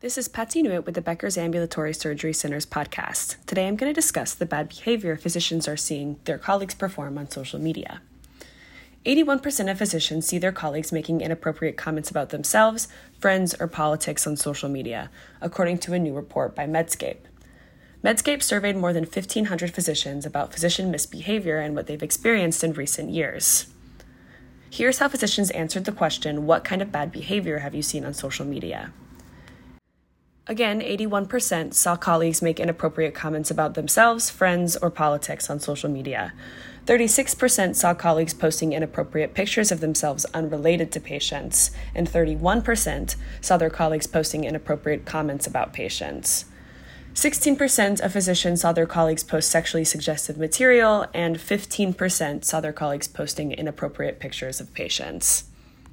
This is Patsy Newitt with the Becker's Ambulatory Surgery Center's podcast. Today I'm going to discuss the bad behavior physicians are seeing their colleagues perform on social media. 81% of physicians see their colleagues making inappropriate comments about themselves, friends, or politics on social media, according to a new report by Medscape. Medscape surveyed more than 1,500 physicians about physician misbehavior and what they've experienced in recent years. Here's how physicians answered the question What kind of bad behavior have you seen on social media? Again, 81% saw colleagues make inappropriate comments about themselves, friends, or politics on social media. 36% saw colleagues posting inappropriate pictures of themselves unrelated to patients, and 31% saw their colleagues posting inappropriate comments about patients. 16% of physicians saw their colleagues post sexually suggestive material, and 15% saw their colleagues posting inappropriate pictures of patients.